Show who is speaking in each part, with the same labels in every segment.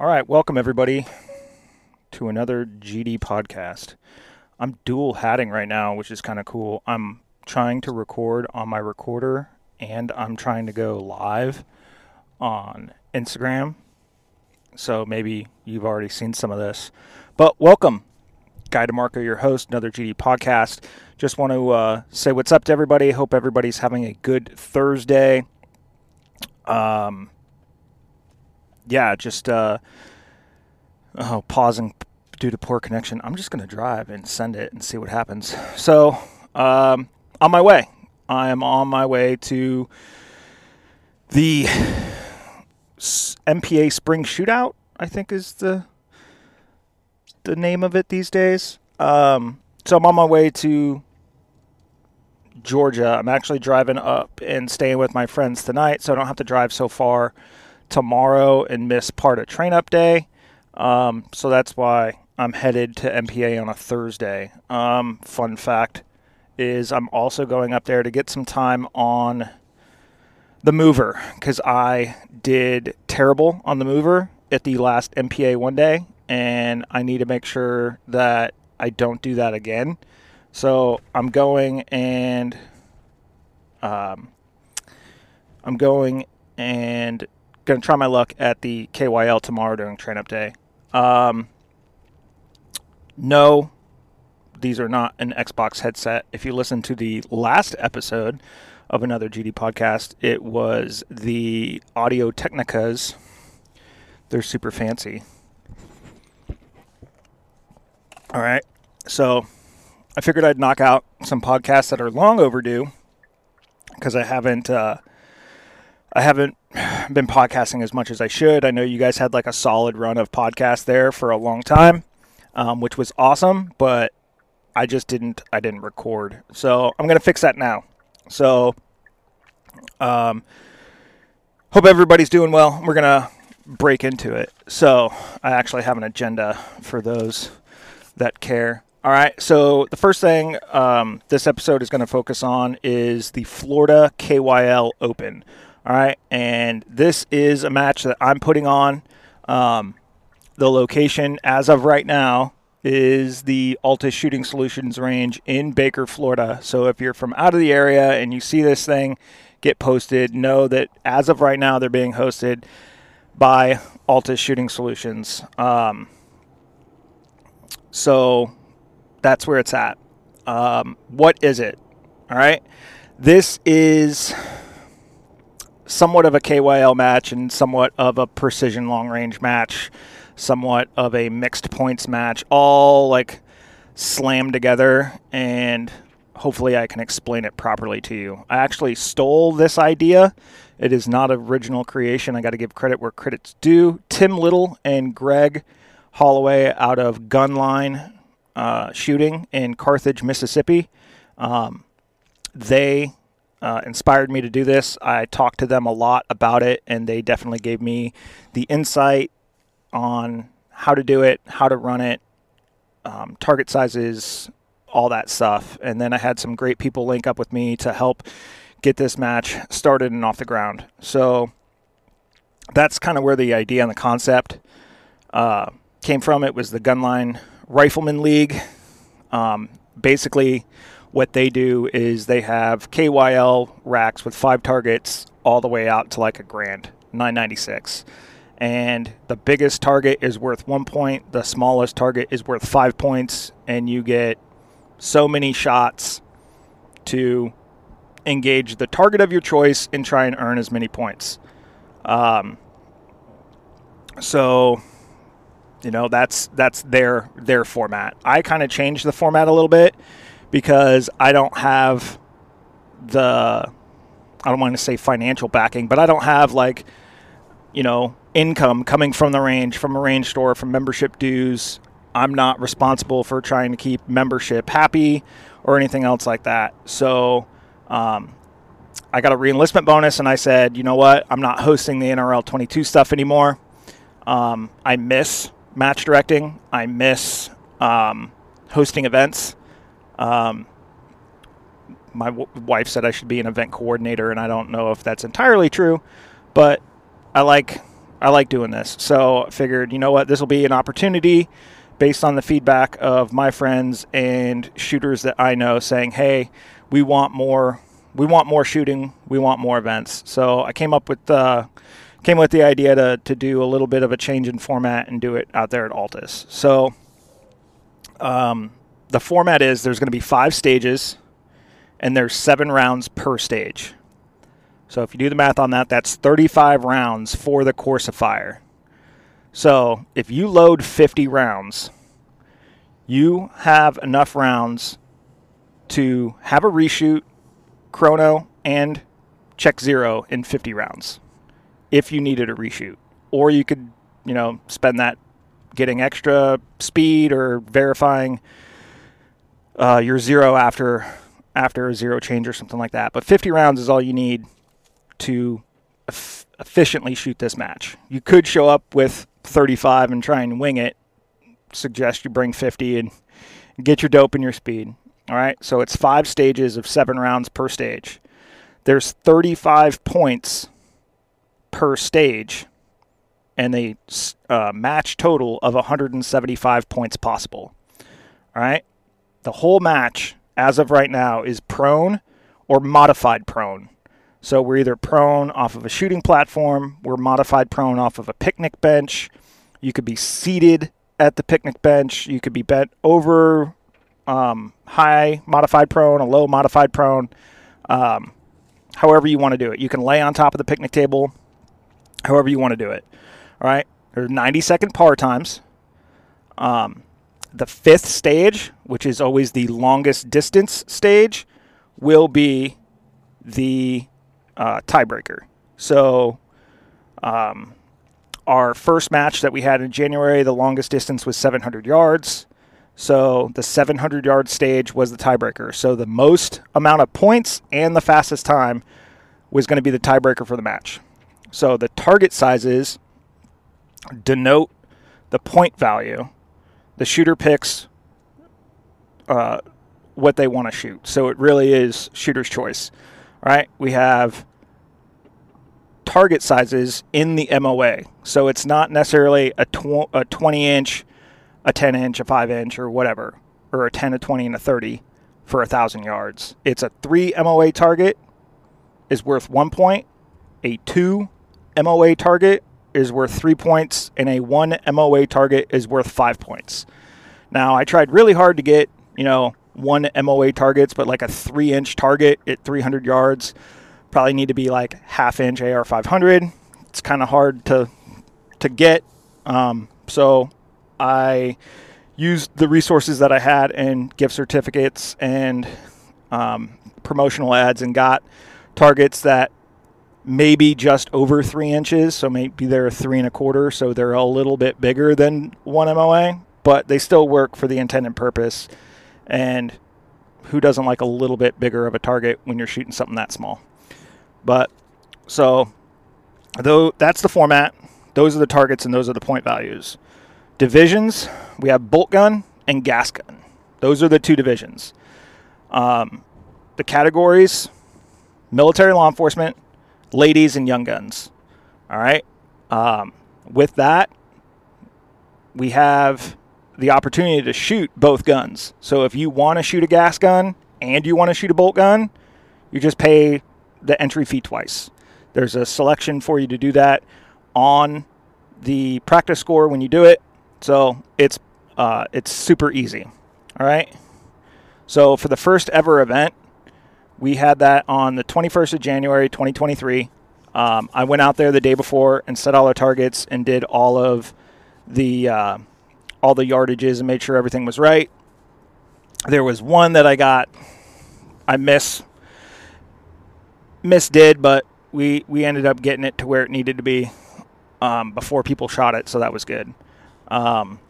Speaker 1: All right, welcome everybody to another GD podcast. I'm dual hatting right now, which is kind of cool. I'm trying to record on my recorder and I'm trying to go live on Instagram. So maybe you've already seen some of this. But welcome. Guy DeMarco, your host, another GD podcast. Just want to uh, say what's up to everybody. Hope everybody's having a good Thursday. Um, yeah, just uh, oh, pausing due to poor connection. I'm just going to drive and send it and see what happens. So, um, on my way. I am on my way to the MPA Spring Shootout. I think is the the name of it these days. Um, so I'm on my way to Georgia. I'm actually driving up and staying with my friends tonight, so I don't have to drive so far tomorrow and miss part of train up day. Um, so that's why I'm headed to MPA on a Thursday. Um, fun fact is I'm also going up there to get some time on the mover because I did terrible on the mover at the last MPA one day, and I need to make sure that I don't do that again. So I'm going and um, I'm going and going to try my luck at the KYL tomorrow during train up day. Um, no, these are not an Xbox headset. If you listen to the last episode of another GD podcast, it was the Audio Technicas. They're super fancy. All right. So I figured I'd knock out some podcasts that are long overdue because I haven't uh, I haven't been podcasting as much as I should. I know you guys had like a solid run of podcasts there for a long time, um, which was awesome, but I just didn't I didn't record. So I'm gonna fix that now. So um, hope everybody's doing well. We're gonna break into it. So I actually have an agenda for those that care. All right. So the first thing um, this episode is going to focus on is the Florida KYL Open. All right. And this is a match that I'm putting on. Um, the location, as of right now, is the Altus Shooting Solutions range in Baker, Florida. So if you're from out of the area and you see this thing get posted, know that as of right now, they're being hosted by Altus Shooting Solutions. Um, so that's where it's at. Um, what is it? All right. This is somewhat of a KYL match and somewhat of a precision long range match, somewhat of a mixed points match, all like slammed together. And hopefully I can explain it properly to you. I actually stole this idea. It is not original creation. I got to give credit where credit's due. Tim Little and Greg Holloway out of Gunline uh, shooting in Carthage, Mississippi. Um, they uh, inspired me to do this. I talked to them a lot about it, and they definitely gave me the insight on how to do it, how to run it, um, target sizes, all that stuff. And then I had some great people link up with me to help get this match started and off the ground. So that's kind of where the idea and the concept uh, came from. It was the Gunline Rifleman League. Um, basically, what they do is they have KYL racks with five targets all the way out to like a grand, 996. And the biggest target is worth one point, the smallest target is worth five points, and you get so many shots to engage the target of your choice and try and earn as many points. Um, so you know that's that's their their format. I kind of changed the format a little bit because I don't have the I don't want to say financial backing, but I don't have like you know income coming from the range, from a range store, from membership dues. I'm not responsible for trying to keep membership happy or anything else like that. So um, I got a reenlistment bonus, and I said, you know what? I'm not hosting the NRL 22 stuff anymore. Um, I miss match directing. I miss um, hosting events. Um, my w- wife said I should be an event coordinator, and I don't know if that's entirely true, but I like I like doing this. So I figured, you know what, this will be an opportunity based on the feedback of my friends and shooters that I know saying, "Hey, we want more we want more shooting, we want more events." So I came up with uh, came with the idea to to do a little bit of a change in format and do it out there at Altus. So um, the format is there's going to be five stages and there's seven rounds per stage. So if you do the math on that, that's 35 rounds for the course of fire. So if you load 50 rounds, you have enough rounds to have a reshoot, chrono, and check zero in 50 rounds if you needed a reshoot. Or you could, you know, spend that getting extra speed or verifying uh, your zero after after a zero change or something like that. But 50 rounds is all you need to efficiently shoot this match. You could show up with 35 and try and wing it. Suggest you bring 50 and get your dope and your speed. All right, so it's five stages of seven rounds per stage. There's 35 points per stage, and a uh, match total of 175 points possible. All right, the whole match as of right now is prone or modified prone. So we're either prone off of a shooting platform, we're modified prone off of a picnic bench. You could be seated at the picnic bench, you could be bent over um, high modified prone, a low modified prone, um, however you want to do it. You can lay on top of the picnic table, however you want to do it. All right, there's 90 second par times. Um, the fifth stage, which is always the longest distance stage, will be the uh, tiebreaker. So, um, our first match that we had in January, the longest distance was 700 yards. So, the 700 yard stage was the tiebreaker. So, the most amount of points and the fastest time was going to be the tiebreaker for the match. So, the target sizes denote the point value. The shooter picks uh, what they want to shoot. So, it really is shooter's choice. Right? We have target sizes in the MOA. So it's not necessarily a, tw- a 20 inch, a 10 inch, a 5 inch, or whatever, or a 10, a 20, and a 30 for a 1,000 yards. It's a 3 MOA target is worth 1 point, a 2 MOA target is worth 3 points, and a 1 MOA target is worth 5 points. Now, I tried really hard to get, you know, 1 MOA targets, but like a 3 inch target at 300 yards probably need to be like half inch AR 500. It's kind of hard to to get. Um, so I used the resources that I had and gift certificates and um, promotional ads and got targets that maybe just over three inches. So maybe they're three and a quarter. So they're a little bit bigger than one MOA, but they still work for the intended purpose. And who doesn't like a little bit bigger of a target when you're shooting something that small? But so though that's the format. Those are the targets and those are the point values. Divisions, we have bolt gun and gas gun. Those are the two divisions. Um, the categories military law enforcement, ladies, and young guns. All right. Um, with that, we have the opportunity to shoot both guns. So if you want to shoot a gas gun and you want to shoot a bolt gun, you just pay the entry fee twice. There's a selection for you to do that on the PractiScore when you do it. So it's uh, it's super easy. All right. So for the first ever event, we had that on the 21st of January, 2023. Um, I went out there the day before and set all our targets and did all of the uh, all the yardages and made sure everything was right. There was one that I got I miss misdid, but we we ended up getting it to where it needed to be um, before people shot it, so that was good. Um,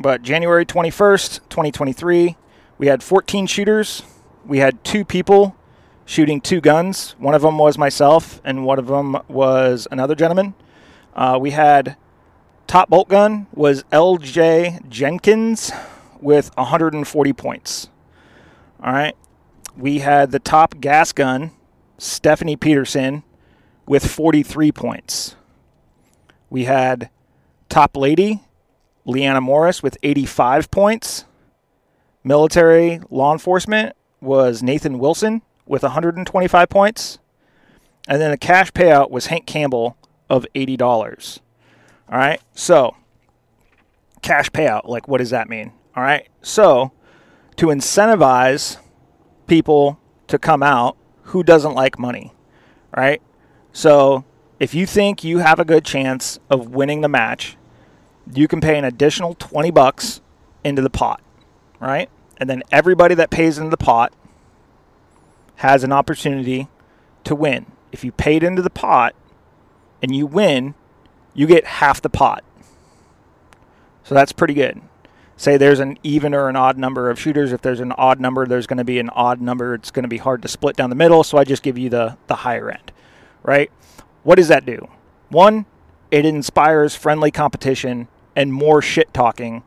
Speaker 1: but January 21st, 2023, we had 14 shooters. We had two people shooting two guns. One of them was myself, and one of them was another gentleman. Uh, we had top bolt gun was LJ Jenkins with 140 points. All right. We had the top gas gun Stephanie Peterson with 43 points. we had top lady Leanna Morris with 85 points. Military law enforcement was Nathan Wilson with 125 points. And then the cash payout was Hank Campbell of $80. All right. So, cash payout, like, what does that mean? All right. So, to incentivize people to come out who doesn't like money, right? So, if you think you have a good chance of winning the match, you can pay an additional 20 bucks into the pot, right? And then everybody that pays into the pot has an opportunity to win. If you paid into the pot and you win, you get half the pot. So that's pretty good. Say there's an even or an odd number of shooters. If there's an odd number, there's going to be an odd number. It's going to be hard to split down the middle. So I just give you the, the higher end, right? What does that do? One, it inspires friendly competition and more shit talking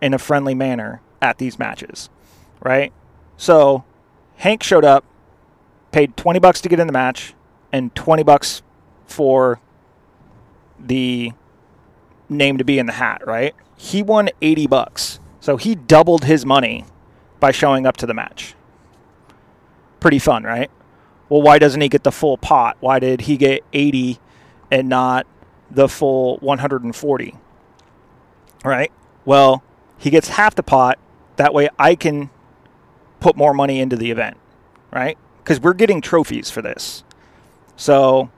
Speaker 1: in a friendly manner at these matches, right? So Hank showed up, paid 20 bucks to get in the match and 20 bucks for the name to be in the hat, right? He won 80 bucks. So he doubled his money by showing up to the match. Pretty fun, right? Well, why doesn't he get the full pot? Why did he get 80 and not the full 140? Right? Well, he gets half the pot. That way I can put more money into the event, right? Because we're getting trophies for this. So,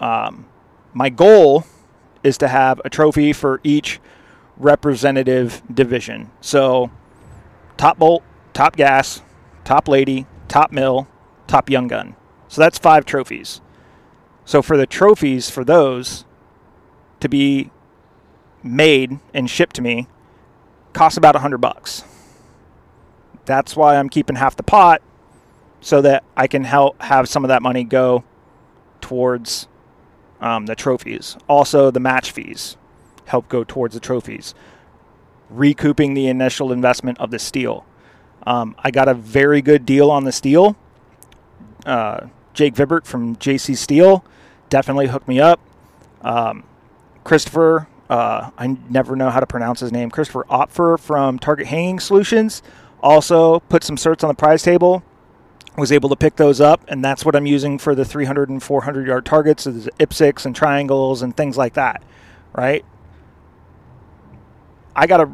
Speaker 1: um, my goal is to have a trophy for each representative division. So, top bolt, top gas, top lady, top mill, top young gun. So that's five trophies. So for the trophies for those to be made and shipped to me costs about a hundred bucks. That's why I'm keeping half the pot so that I can help have some of that money go towards um, the trophies. Also, the match fees help go towards the trophies. Recouping the initial investment of the steel. Um, I got a very good deal on the steel. Uh, Jake Vibert from JC Steel definitely hooked me up. Um, Christopher, uh, I never know how to pronounce his name. Christopher Opfer from Target Hanging Solutions also put some certs on the prize table. Was able to pick those up, and that's what I'm using for the 300 and 400 yard targets, is IPSCs and triangles and things like that, right? I got to.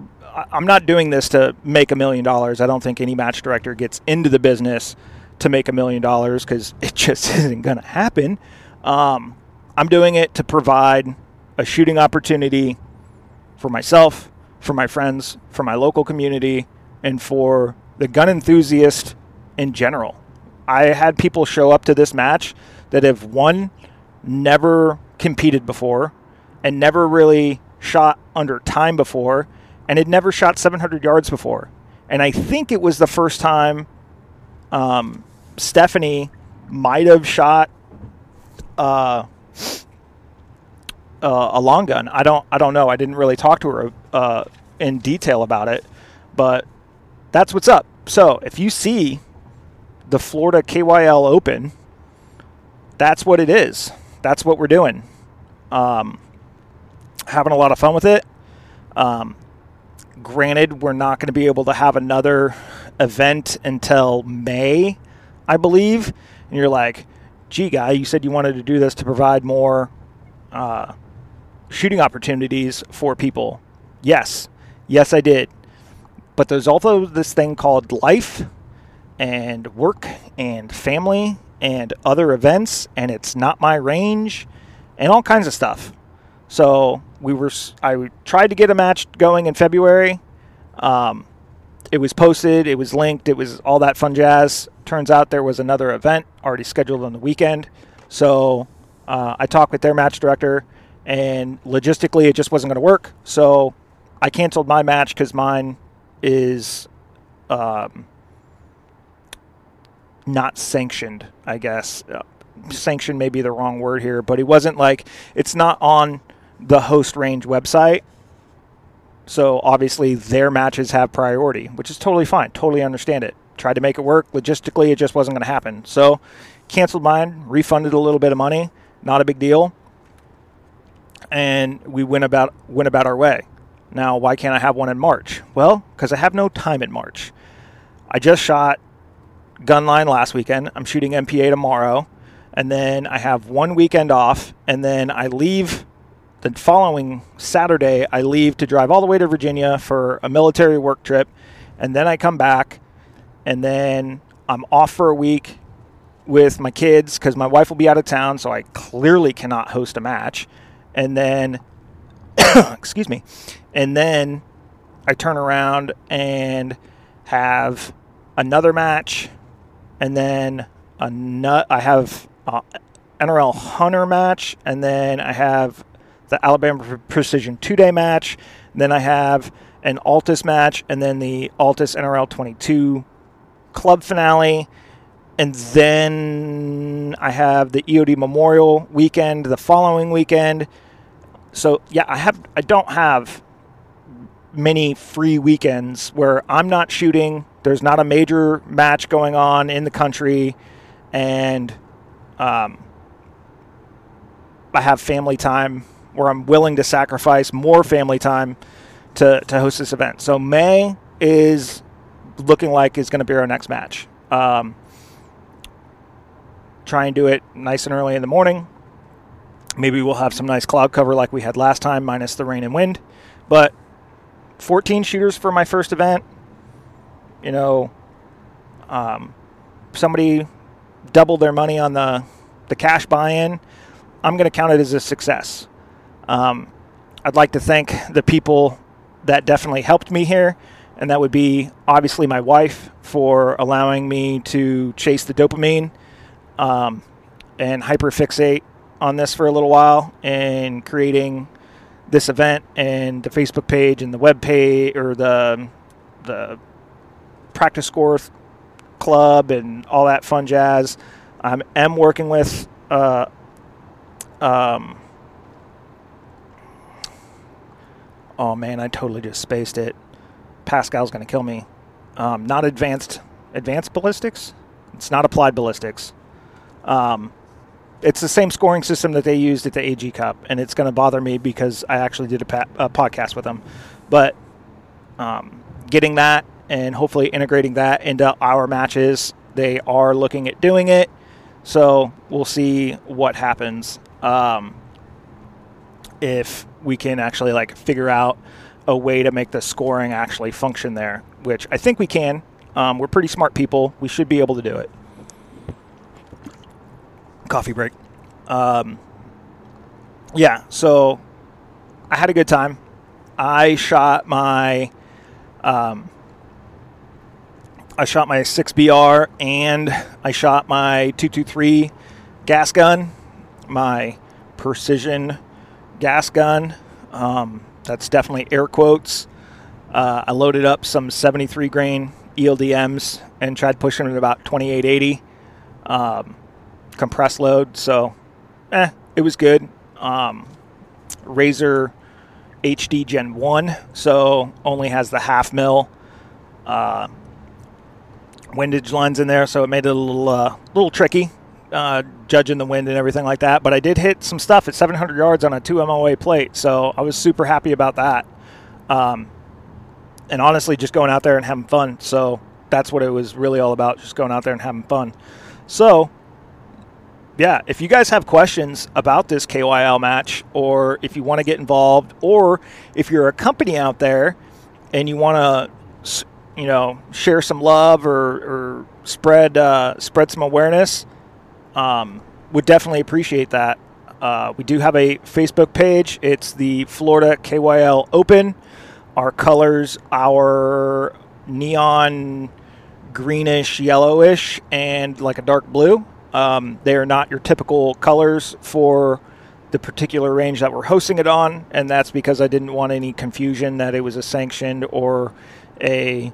Speaker 1: I'm not doing this to make a million dollars. I don't think any match director gets into the business to make a million dollars because it just isn't going to happen. Um, I'm doing it to provide a shooting opportunity for myself, for my friends, for my local community, and for the gun enthusiast in general. I had people show up to this match that have one never competed before and never really shot under time before and had never shot 700 yards before. And I think it was the first time um, Stephanie might have shot uh, uh, a long gun. I don't. I don't know. I didn't really talk to her uh, in detail about it, but that's what's up. So if you see the Florida KYL Open, that's what it is. That's what we're doing. Um, having a lot of fun with it. Um, granted, we're not going to be able to have another event until May, I believe. And you're like, gee, guy, you said you wanted to do this to provide more uh, shooting opportunities for people. Yes, yes, I did. But there's also this thing called life and work and family and other events, and it's not my range and all kinds of stuff. So we were, I tried to get a match going in February. Um, it was posted, it was linked, it was all that fun jazz. Turns out there was another event already scheduled on the weekend. So uh, I talked with their match director, and logistically, it just wasn't going to work. So I canceled my match because mine is um, not sanctioned, I guess. Uh, sanctioned may be the wrong word here, but it wasn't like it's not on the host range website. So obviously their matches have priority, which is totally fine. Totally understand it. Tried to make it work. Logistically, it just wasn't going to happen. So canceled mine, refunded a little bit of money. Not a big deal. And we went about went about our way. Now, why can't I have one in March? Well, because I have no time in March. I just shot Gunline last weekend. I'm shooting MPA tomorrow, and then I have one weekend off, and then I leave the following Saturday. I leave to drive all the way to Virginia for a military work trip, and then I come back, and then I'm off for a week with my kids because my wife will be out of town, so I clearly cannot host a match. And then, excuse me, and then I turn around and have another match, and then a nut. I have uh, a NRL Hunter match, and then I have the Alabama Precision two day match. Then I have an Altus match, and then the Altus NRL 22 club finale. And then I have the EOD Memorial weekend the following weekend. So yeah, I have I don't have many free weekends where I'm not shooting. There's not a major match going on in the country, and um, I have family time where I'm willing to sacrifice more family time to, to host this event. So May is looking like is going to be our next match. Um, try and do it nice and early in the morning. Maybe we'll have some nice cloud cover like we had last time, minus the rain and wind. But 14 shooters for my first event. You know, um, somebody doubled their money on the the cash buy-in. I'm going to count it as a success. Um, I'd like to thank the people that definitely helped me here, and that would be obviously my wife for allowing me to chase the dopamine um, and hyperfixate on this for a little while and creating this event and the Facebook page and the web page or the the PractiScore club and all that fun jazz. I am working with uh, um, oh man, I totally just spaced it. Pascal's to kill me. Um, not advanced advanced ballistics. It's not applied ballistics. Um, it's the same scoring system that they used at the AG Cup, and it's going to bother me because I actually did a, pa- a podcast with them. But um, getting that and hopefully integrating that into our matches, they are looking at doing it. So we'll see what happens um, if we can actually like figure out a way to make the scoring actually function there, which I think we can. Um, we're pretty smart people. We should be able to do it coffee break. Um, yeah, so I had a good time. I shot my um, I shot my 6BR and I shot my 223 gas gun, my precision gas gun. Um, that's definitely air quotes. Uh, I loaded up some 73 grain ELDMs and tried pushing it about 2880. Um, compressed load. So, eh, it was good. Um, Razor HD Gen 1, so only has the half mil uh, windage lens in there, so it made it a little, uh, little tricky. Uh, judging the wind and everything like that, but I did hit some stuff at 700 yards on a 2 MOA plate, so I was super happy about that. Um, and honestly, just going out there and having fun. So that's what it was really all about, just going out there and having fun. So yeah, if you guys have questions about this KYL match, or if you want to get involved, or if you're a company out there and you want to, you know, share some love or, or spread uh, spread some awareness, um, would definitely appreciate that. Uh, we do have a Facebook page. It's the Florida KYL Open. Our colors, our neon greenish, yellowish, and like a dark blue. Um, they are not your typical colors for the particular range that we're hosting it on, and that's because I didn't want any confusion that it was a sanctioned or a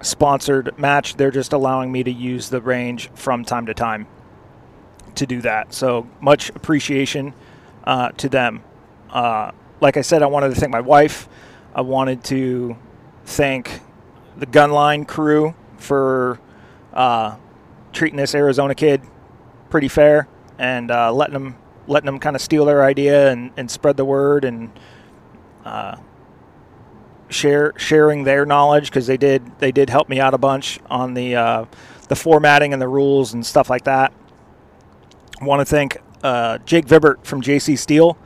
Speaker 1: sponsored match. They're just allowing me to use the range from time to time to do that. So much appreciation uh, to them. Uh, like I said, I wanted to thank my wife. I wanted to thank the Gunline crew for uh, treating this Arizona kid pretty fair and uh, letting them letting them kind of steal their idea and, and spread the word and uh, share sharing their knowledge because they did they did help me out a bunch on the uh, the formatting and the rules and stuff like that. Want to thank uh, Jake Vibert from JC Steel.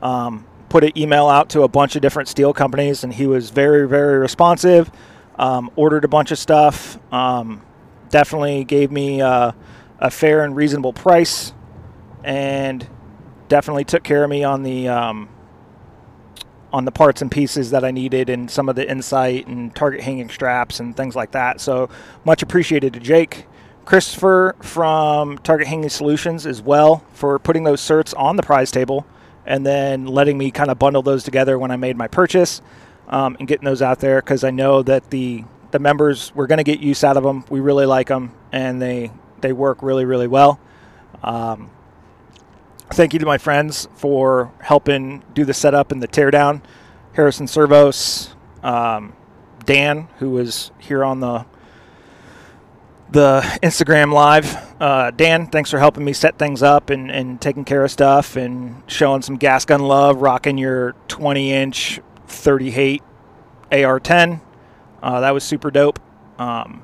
Speaker 1: Um, put an email out to a bunch of different steel companies, and he was very, very responsive. Um, ordered a bunch of stuff. Um, definitely gave me uh, a fair and reasonable price, and definitely took care of me on the um, on the parts and pieces that I needed, and some of the insight and target hanging straps and things like that. So much appreciated to Jake. Christopher from Target Hanging Solutions as well for putting those certs on the prize table and then letting me kind of bundle those together when I made my purchase um, and getting those out there because I know that the the members we're going to get use out of them. We really like them and they they work really really well. Um, thank you to my friends for helping do the setup and the teardown. Harrison Servos, um, Dan, who was here on the the Instagram live. Uh, Dan, thanks for helping me set things up and, and taking care of stuff and showing some gas gun love, rocking your 20 inch 38 AR 10. Uh, that was super dope. Um,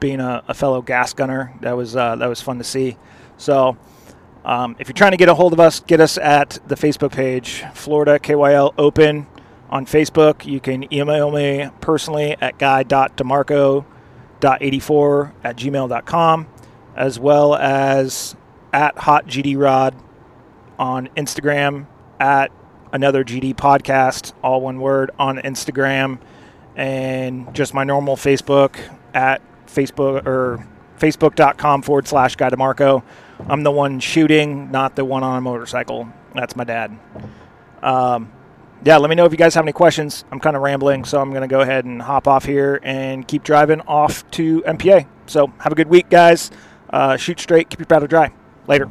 Speaker 1: being a, a, fellow gas gunner, that was uh, that was fun to see. So, um, if you're trying to get a hold of us, get us at the Facebook page, Florida KYL Open on Facebook. You can email me personally at guy.demarco.com 84 at gmail.com, as well as at Hot GD Rod on Instagram, at another GD podcast, all one word, on Instagram, and just my normal Facebook at Facebook or facebook.com forward slash Guy DeMarco. I'm the one shooting, not the one on a motorcycle. That's my dad. Um, yeah, let me know if you guys have any questions. I'm kind of rambling, so I'm going to go ahead and hop off here and keep driving off to MPA. So have a good week, guys. Uh, shoot straight, keep your powder dry. Later.